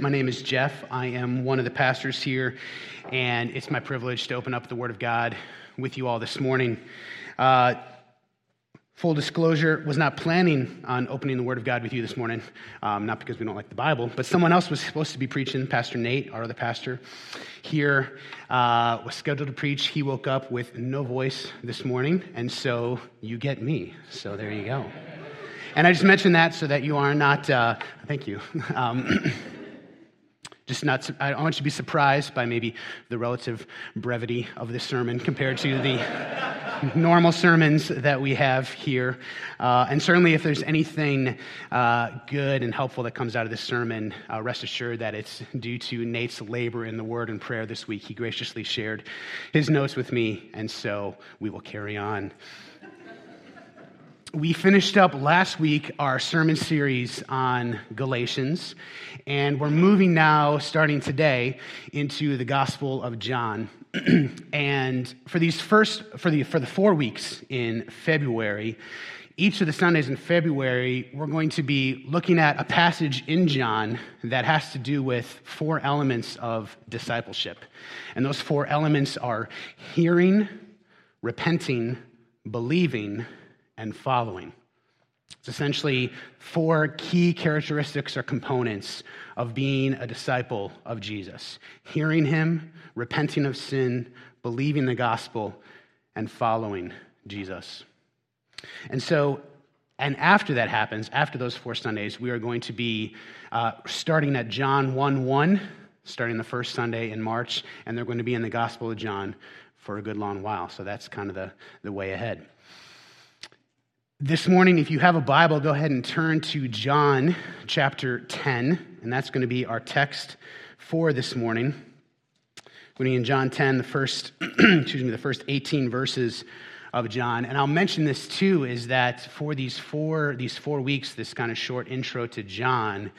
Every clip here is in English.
My name is Jeff. I am one of the pastors here, and it's my privilege to open up the Word of God with you all this morning. Uh, full disclosure, was not planning on opening the Word of God with you this morning, um, not because we don't like the Bible, but someone else was supposed to be preaching. Pastor Nate, our other pastor here, uh, was scheduled to preach. He woke up with no voice this morning, and so you get me. So there you go. And I just mentioned that so that you are not, uh, thank you. Um, just not, I want you to be surprised by maybe the relative brevity of this sermon compared to the normal sermons that we have here. Uh, and certainly, if there's anything uh, good and helpful that comes out of this sermon, uh, rest assured that it's due to Nate's labor in the word and prayer this week. He graciously shared his notes with me, and so we will carry on we finished up last week our sermon series on Galatians, and we're moving now, starting today, into the Gospel of John. and for these first, for the, for the four weeks in February, each of the Sundays in February, we're going to be looking at a passage in John that has to do with four elements of discipleship. And those four elements are hearing, repenting, believing, and following. It's essentially four key characteristics or components of being a disciple of Jesus hearing him, repenting of sin, believing the gospel, and following Jesus. And so, and after that happens, after those four Sundays, we are going to be uh, starting at John 1 1, starting the first Sunday in March, and they're going to be in the Gospel of John for a good long while. So that's kind of the, the way ahead. This morning, if you have a Bible, go ahead and turn to John chapter 10, and that's going to be our text for this morning. We're in John 10, the first, excuse me, the first 18 verses of John. And I'll mention this too is that for these four, these four weeks, this kind of short intro to John,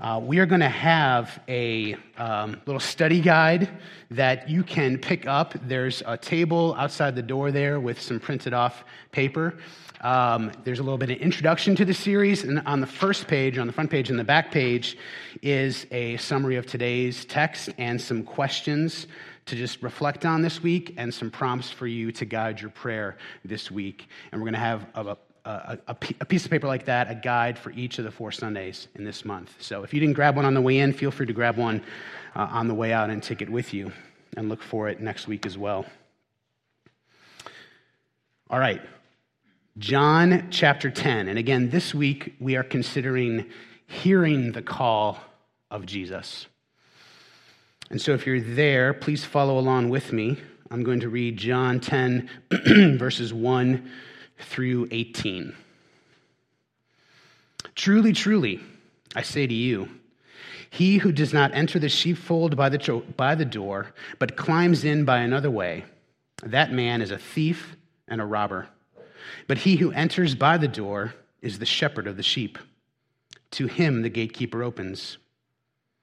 uh, we are going to have a um, little study guide that you can pick up. There's a table outside the door there with some printed off paper. Um, there's a little bit of introduction to the series, and on the first page, on the front page and the back page, is a summary of today's text and some questions to just reflect on this week and some prompts for you to guide your prayer this week. And we're going to have a, a, a, piece of paper like that, a guide for each of the four Sundays in this month. So if you didn't grab one on the way in, feel free to grab one uh, on the way out and take it with you and look for it next week as well. All right, John chapter 10. And again, this week we are considering hearing the call of Jesus. And so if you're there, please follow along with me. I'm going to read John 10, verses 1 through 18. Truly, truly, I say to you, he who does not enter the sheepfold by the, by the door, but climbs in by another way, that man is a thief and a robber. But he who enters by the door is the shepherd of the sheep. To him the gatekeeper opens.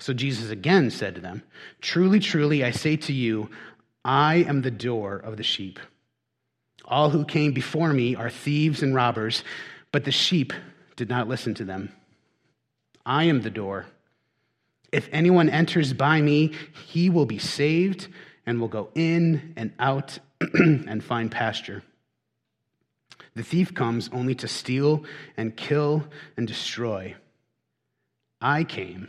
So Jesus again said to them, Truly, truly, I say to you, I am the door of the sheep. All who came before me are thieves and robbers, but the sheep did not listen to them. I am the door. If anyone enters by me, he will be saved and will go in and out and find pasture. The thief comes only to steal and kill and destroy. I came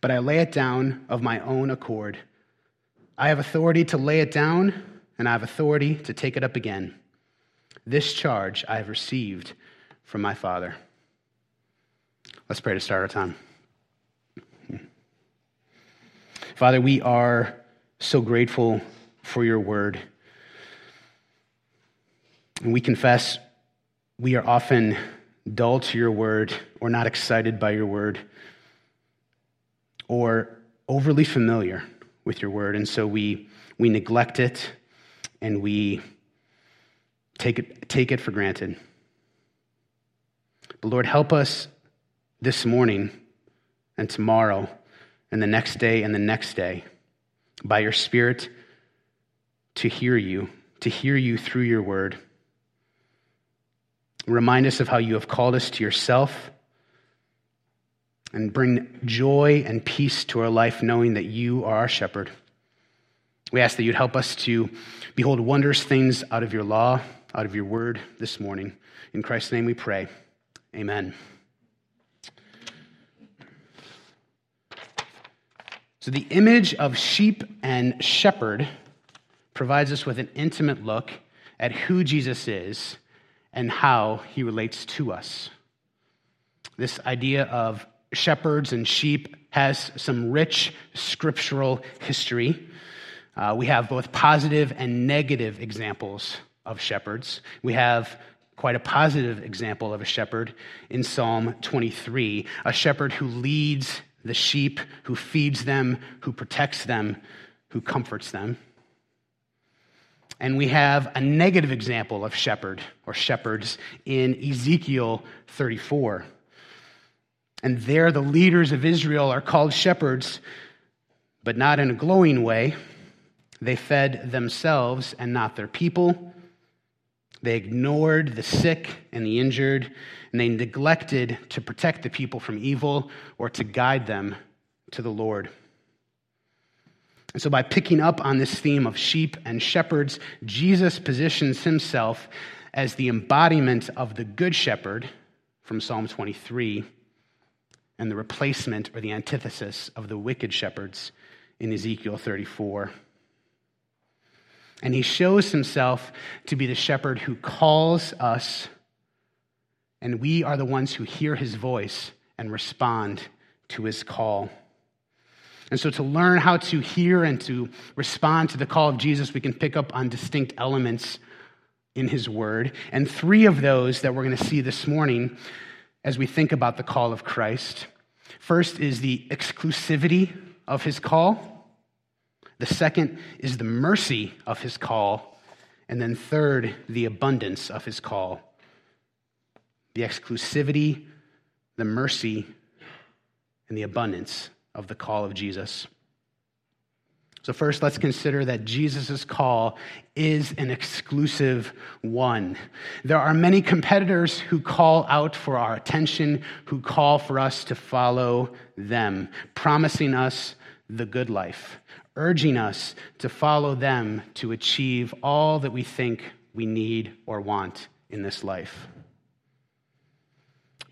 but I lay it down of my own accord. I have authority to lay it down, and I have authority to take it up again. This charge I have received from my Father. Let's pray to start our time. Father, we are so grateful for your word. And we confess we are often dull to your word or not excited by your word or overly familiar with your word. And so we, we neglect it and we take it, take it for granted. But Lord, help us this morning and tomorrow and the next day and the next day by your Spirit to hear you, to hear you through your word. Remind us of how you have called us to yourself and bring joy and peace to our life, knowing that you are our shepherd. We ask that you'd help us to behold wondrous things out of your law, out of your word this morning. In Christ's name we pray. Amen. So, the image of sheep and shepherd provides us with an intimate look at who Jesus is and how he relates to us. This idea of shepherds and sheep has some rich scriptural history. Uh, we have both positive and negative examples of shepherds. We have quite a positive example of a shepherd in Psalm 23, a shepherd who leads the sheep, who feeds them, who protects them, who comforts them. And we have a negative example of shepherd or shepherds in Ezekiel 34. And there, the leaders of Israel are called shepherds, but not in a glowing way. They fed themselves and not their people. They ignored the sick and the injured, and they neglected to protect the people from evil or to guide them to the Lord. And so, by picking up on this theme of sheep and shepherds, Jesus positions himself as the embodiment of the Good Shepherd from Psalm 23 and the replacement or the antithesis of the wicked shepherds in Ezekiel 34. And he shows himself to be the shepherd who calls us, and we are the ones who hear his voice and respond to his call. And so, to learn how to hear and to respond to the call of Jesus, we can pick up on distinct elements in his word. And three of those that we're going to see this morning as we think about the call of Christ. First is the exclusivity of his call. The second is the mercy of his call. And then third, the abundance of his call. The exclusivity, the mercy, and the abundance of the call of Jesus. So, first, let's consider that Jesus' call is an exclusive one. There are many competitors who call out for our attention, who call for us to follow them, promising us the good life, urging us to follow them to achieve all that we think we need or want in this life.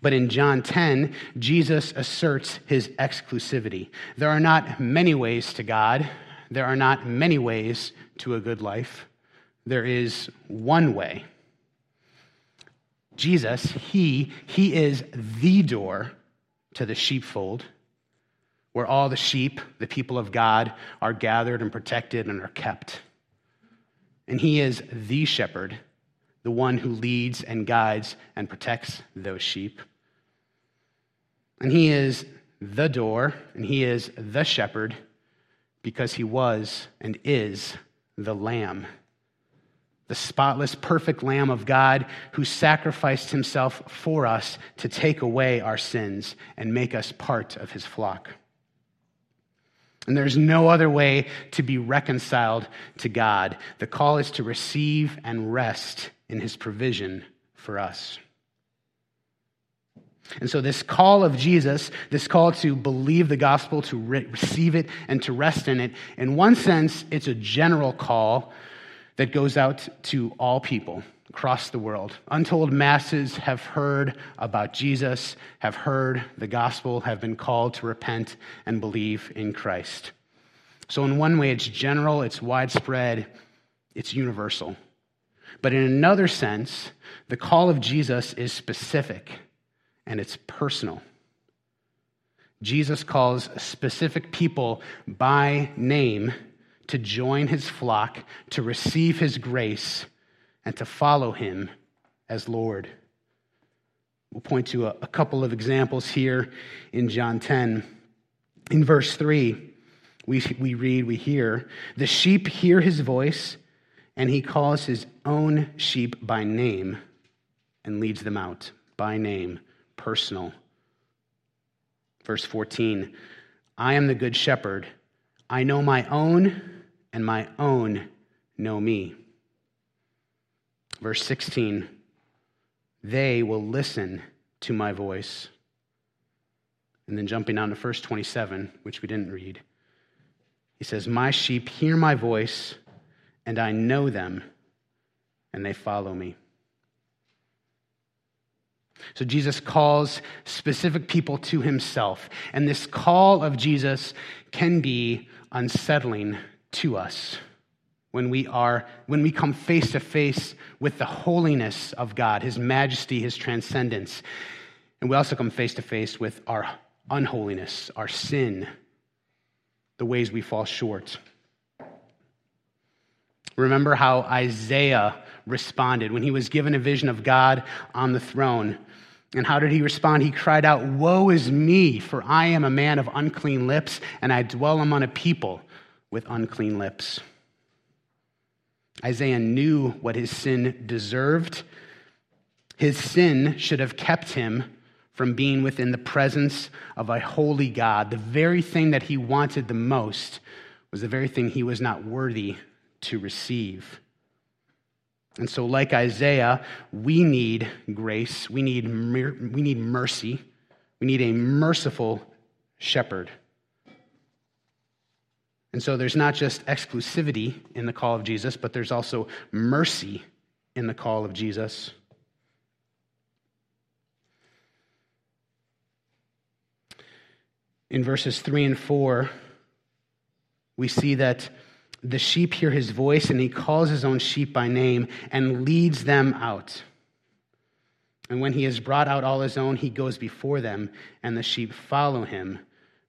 But in John 10, Jesus asserts his exclusivity. There are not many ways to God, there are not many ways to a good life. There is one way. Jesus, he, he is the door to the sheepfold where all the sheep, the people of God, are gathered and protected and are kept. And he is the shepherd, the one who leads and guides and protects those sheep. And he is the door, and he is the shepherd because he was and is the Lamb, the spotless, perfect Lamb of God who sacrificed himself for us to take away our sins and make us part of his flock. And there's no other way to be reconciled to God. The call is to receive and rest in his provision for us. And so, this call of Jesus, this call to believe the gospel, to re- receive it, and to rest in it, in one sense, it's a general call that goes out to all people across the world. Untold masses have heard about Jesus, have heard the gospel, have been called to repent and believe in Christ. So, in one way, it's general, it's widespread, it's universal. But in another sense, the call of Jesus is specific and it's personal. Jesus calls specific people by name to join his flock, to receive his grace, and to follow him as Lord. We'll point to a, a, couple of examples here in John 10. In verse 3, we, we read, we hear, The sheep hear his voice, and he calls his own sheep by name and leads them out by name personal. Verse 14 I am the good shepherd. I know my own, and my own know me. Verse 16 They will listen to my voice. And then jumping down to verse 27, which we didn't read, he says, My sheep hear my voice, and I know them, and they follow me. So Jesus calls specific people to himself. And this call of Jesus can be unsettling to us when we are when we come face to face with the holiness of God, his majesty, his transcendence. And we also come face to face with our unholiness, our sin, the ways we fall short. Remember how Isaiah responded when he was given a vision of God on the throne. And how did he respond? He cried out, Woe is me, for I am a man of unclean lips, and I dwell among a people with unclean lips. Isaiah knew what his sin deserved. His sin should have kept him from being within the presence of a holy God. The very thing that he wanted the most was the very thing he was not worthy to receive. And so, like Isaiah, we need grace, we need, we need mercy, we need a merciful shepherd. And so, there's not just exclusivity in the call of Jesus, but there's also mercy in the call of Jesus. In verses 3 and 4, we see that the sheep hear his voice, and he calls his own sheep by name and leads them out. And when he has brought out all his own, he goes before them, and the sheep follow him,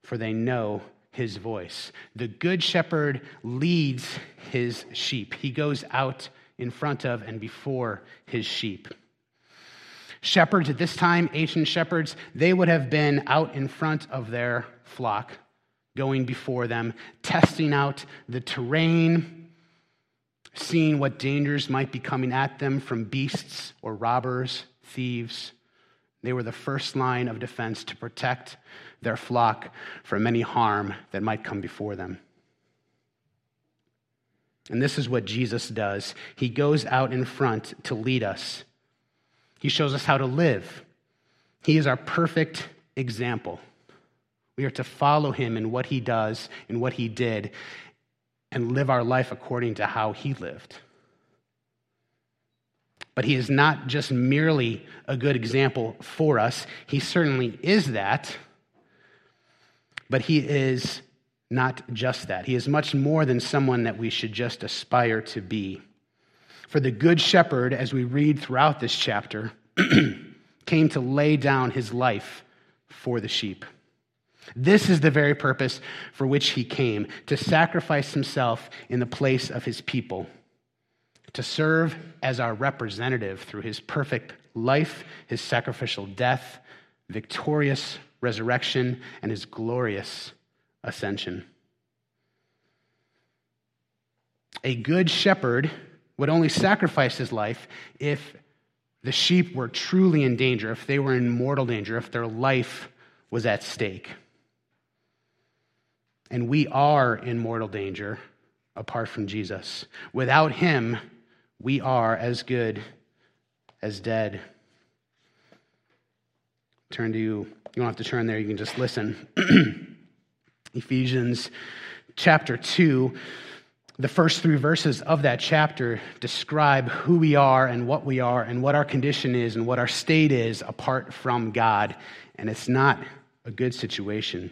for they know his voice. The good shepherd leads his sheep, he goes out in front of and before his sheep. Shepherds at this time, ancient shepherds, they would have been out in front of their flock going before them, testing out the terrain, seeing what dangers might be coming at them from beasts or robbers, thieves. They were the first line of defense to protect their flock from any harm that might come before them. And this is what Jesus does. He goes out in front to lead us. He shows us how to live. He is our perfect example. We are to follow him in what he does, in what he did, and live our life according to how he lived. But he is not just merely a good example for us. He certainly is that. But he is not just that. He is much more than someone that we should just aspire to be. For the Good Shepherd, as we read throughout this chapter, came to lay down his life for the sheep. This is the very purpose for which he came to sacrifice himself in the place of his people, to serve as our representative through his perfect life, his sacrificial death, victorious resurrection, and his glorious ascension. A good shepherd would only sacrifice his life if the sheep were truly in danger, if they were in mortal danger, if their life was at stake. And we are in mortal danger apart from Jesus. Without him, we are as good as dead. Turn to, you you don't have to turn there, you can just listen. Ephesians chapter 2, the first three verses of that chapter describe who we are and what we are and what our condition is and what our state is apart from God. And it's not a good situation.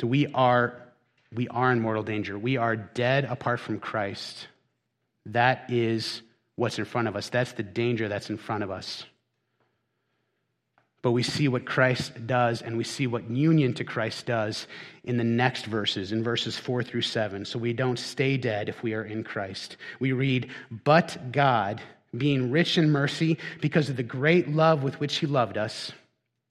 So we are we are in mortal danger. We are dead apart from Christ. That is what's in front of us. That's the danger that's in front of us. But we see what Christ does, and we see what union to Christ does in the next verses, in verses 4 through 7. So we don't stay dead if we are in Christ. We read, But God, being rich in mercy, because of the great love with which He loved us,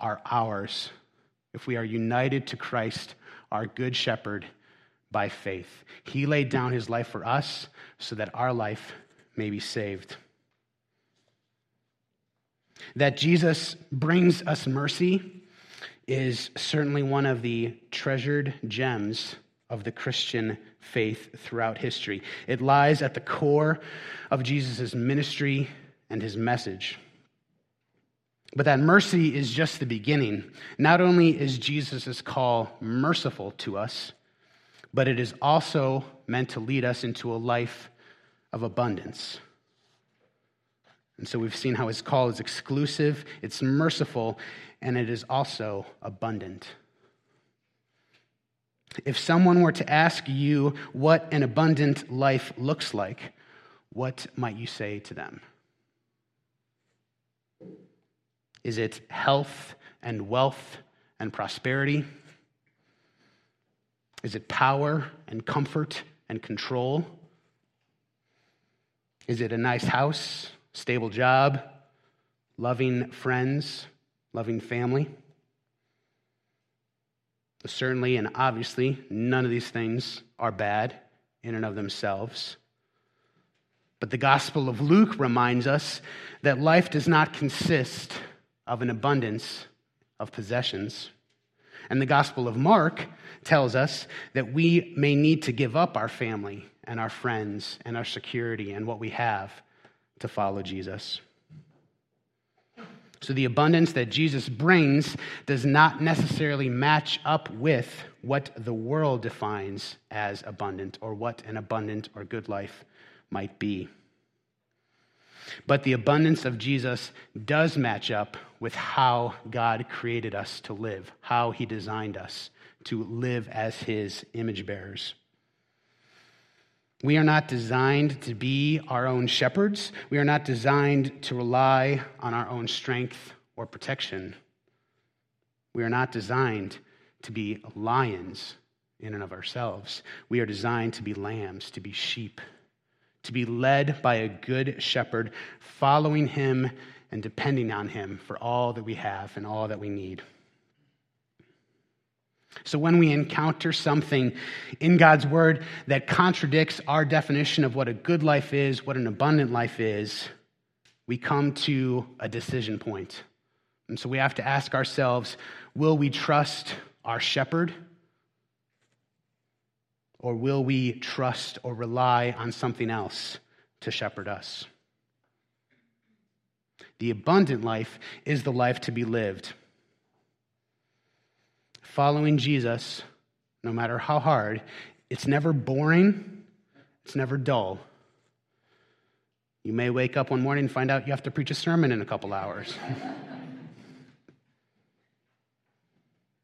are ours if we are united to Christ, our good shepherd, by faith. He laid down his life for us so that our life may be saved. That Jesus brings us mercy is certainly one of the treasured gems of the Christian faith throughout history. It lies at the core of Jesus' ministry and his message. But that mercy is just the beginning. Not only is Jesus' call merciful to us, but it is also meant to lead us into a life of abundance. And so we've seen how his call is exclusive, it's merciful, and it is also abundant. If someone were to ask you what an abundant life looks like, what might you say to them? Is it health and wealth and prosperity? Is it power and comfort and control? Is it a nice house stable job, loving friends, loving family. Certainly and obviously, none of these things are bad in and of themselves. But the Gospel of Luke reminds us that life does not consist of an abundance of possessions. And the Gospel of Mark tells us that we may need to give up our family and our friends and our security and what we have to follow Jesus. So, the abundance that Jesus brings does not necessarily match up with what the world defines as abundant or what an abundant or good life might be. But the abundance of Jesus does match up with how God created us to live, how he designed us to live as his image bearers. We are not designed to be our own shepherds. We are not designed to rely on our own strength or protection. We are not designed to be lions in and of ourselves. We are designed to be lambs, to be sheep, to be led by a good shepherd, following him and depending on him for all that we have and all that we need. So when we encounter something in God's word that contradicts our definition of what a good life is, what an abundant life is, we come to a decision point. And so we have to ask ourselves will we trust our shepherd? Or will we trust or rely on something else to shepherd us? The abundant life is the life to be lived. following Jesus, no matter how hard, it's never boring, it's never dull. You may wake up one morning and find out you have to preach a sermon in a couple hours.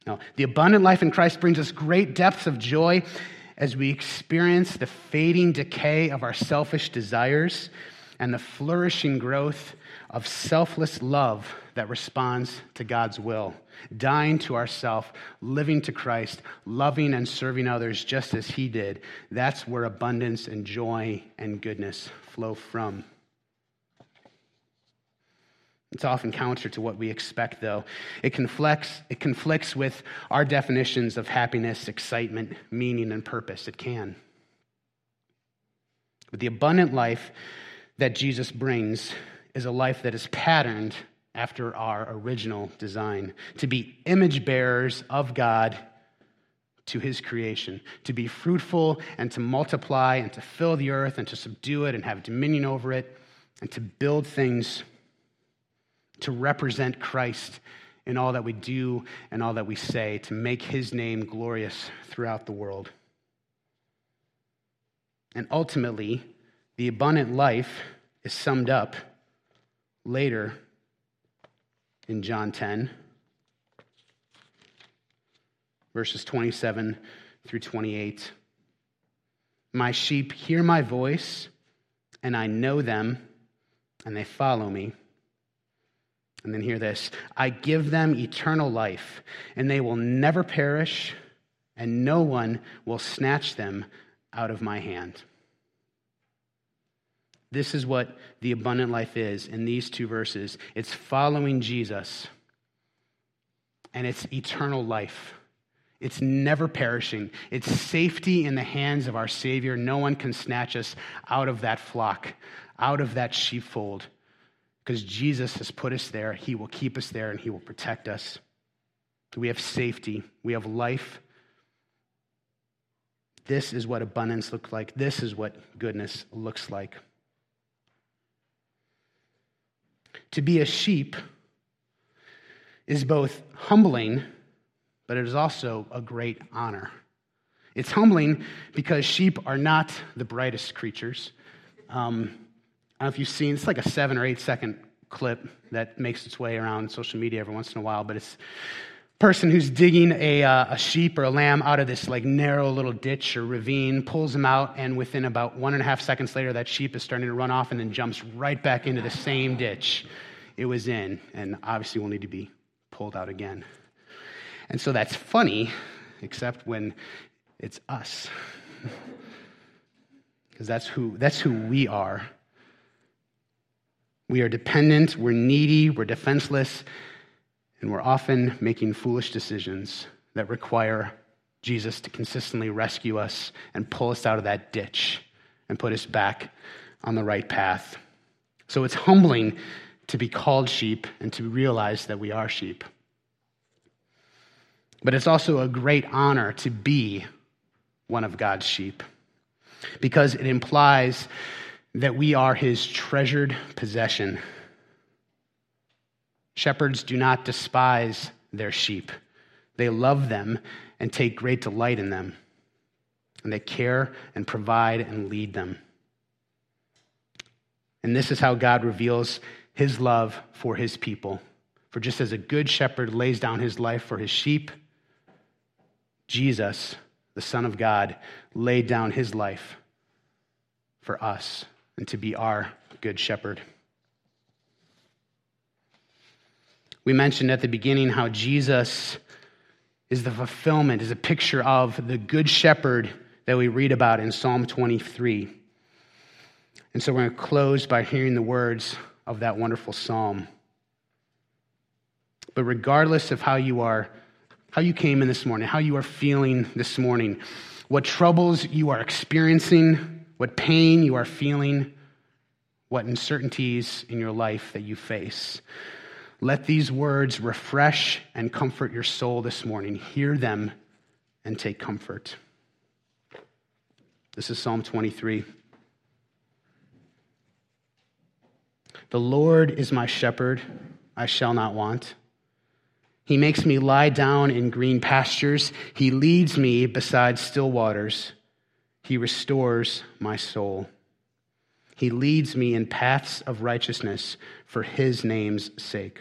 no, the abundant life in Christ brings us great depths of joy as we experience the fading decay of our selfish desires and the flourishing growth of selfless love that responds to God's will, dying to ourself, living to Christ, loving and serving others just as He did. That's where abundance and joy and goodness flow from. It's often counter to what we expect, though. It conflicts, it conflicts with our definitions of happiness, excitement, meaning, and purpose. It can. But the abundant life that Jesus brings is a life that is patterned after our original design to be image bearers of God to his creation, to be fruitful and to multiply and to fill the earth and to subdue it and have dominion over it and to build things to represent Christ in all that we do and all that we say, to make his name glorious throughout the world. And ultimately, the abundant life is summed up later in John 10, verses 27 through 28. My sheep hear my voice, and I know them, and they follow me. And then hear this I give them eternal life, and they will never perish, and no one will snatch them out of my hand. This is what the abundant life is in these two verses it's following Jesus, and it's eternal life. It's never perishing. It's safety in the hands of our Savior. No one can snatch us out of that flock, out of that sheepfold because Jesus has put us there. He will keep us there and He will protect us. We have safety, we have life. This is what abundance looks like. This is what goodness looks like. To be a sheep is both humbling, but it is also a great honor. It's humbling because sheep are not the brightest creatures. Um, I don't know if you've seen, it's like a seven or eight second clip that makes its way around social media every once in a while, but it's person who's digging a, uh, a sheep or a lamb out of this like narrow little ditch or ravine, pulls them out, and within about one and a half seconds later, that sheep is starting to run off and then jumps right back into the same ditch it was in, and obviously will need to be pulled out again. And so that's funny, except when it's us. Because that's who, that's who we are. We are dependent, we're needy, we're defenseless, and we're often making foolish decisions that require Jesus to consistently rescue us and pull us out of that ditch and put us back on the right path. So it's humbling to be called sheep and to realize that we are sheep. But it's also a great honor to be one of God's sheep because it implies that we are his treasured possession. Shepherds do not despise their sheep, they love them and take great delight in them. And they care and provide and lead them. And this is how God reveals his love for his people. For just as a good shepherd lays down his life for his sheep, Jesus, the Son of God, laid down his life for us and to be our good shepherd. We mentioned at the beginning how Jesus is the fulfillment, is a picture of the good shepherd that we read about in Psalm 23. And so we're going to close by hearing the words of that wonderful psalm. But regardless of how you are, how you came in this morning, how you are feeling this morning, what troubles you are experiencing, what pain you are feeling, what uncertainties in your life that you face. Let these words refresh and comfort your soul this morning. Hear them and take comfort. This is Psalm 23. The Lord is my shepherd, I shall not want. He makes me lie down in green pastures. He leads me beside still waters. He restores my soul. He leads me in paths of righteousness for his name's sake.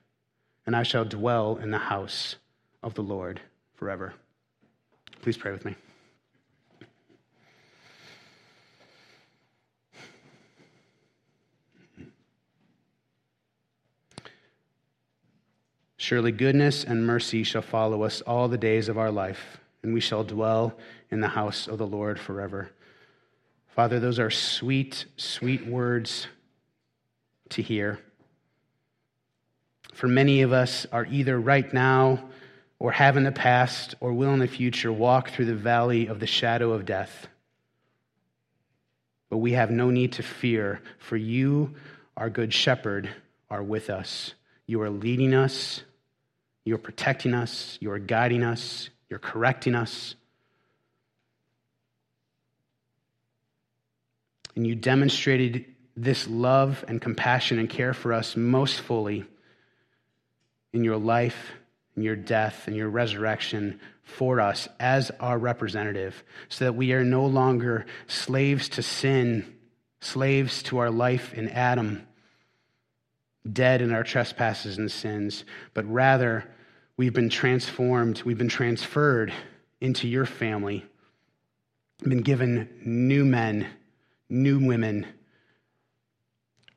and I shall dwell in the house of the Lord forever. Please pray with me. Surely goodness and mercy shall follow us all the days of our life, and we shall dwell in the house of the Lord forever. Father, those are sweet, sweet words to hear. For many of us are either right now or have in the past or will in the future walk through the valley of the shadow of death. But we have no need to fear, for you, our good shepherd, are with us. You are leading us you're protecting us, you're guiding us, you're correcting us. And you demonstrated this love and compassion and care for us most fully in your life, in your death, and your resurrection for us as our representative, so that we are no longer slaves to sin, slaves to our life in Adam dead in our trespasses and sins, but rather we've been transformed, we've been transferred into your family, been given new men, new women,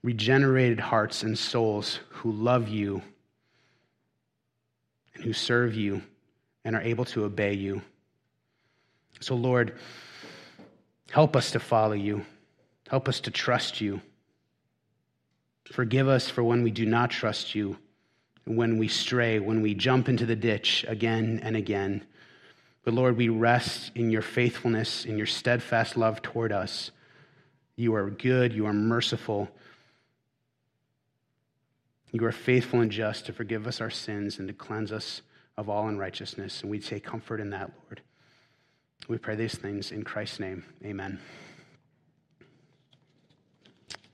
regenerated hearts and souls who love you who serve you and are able to obey you. So, Lord, help us to follow you, help us to trust you. Forgive us for when we do not trust you, when we stray, when we jump into the ditch again and again. But Lord, we rest in your faithfulness, in your steadfast love toward us. You are good, you are merciful. You are faithful and just to forgive us our sins and to cleanse us of all unrighteousness. And we take comfort in that, Lord. We pray these things in Christ's name. Amen.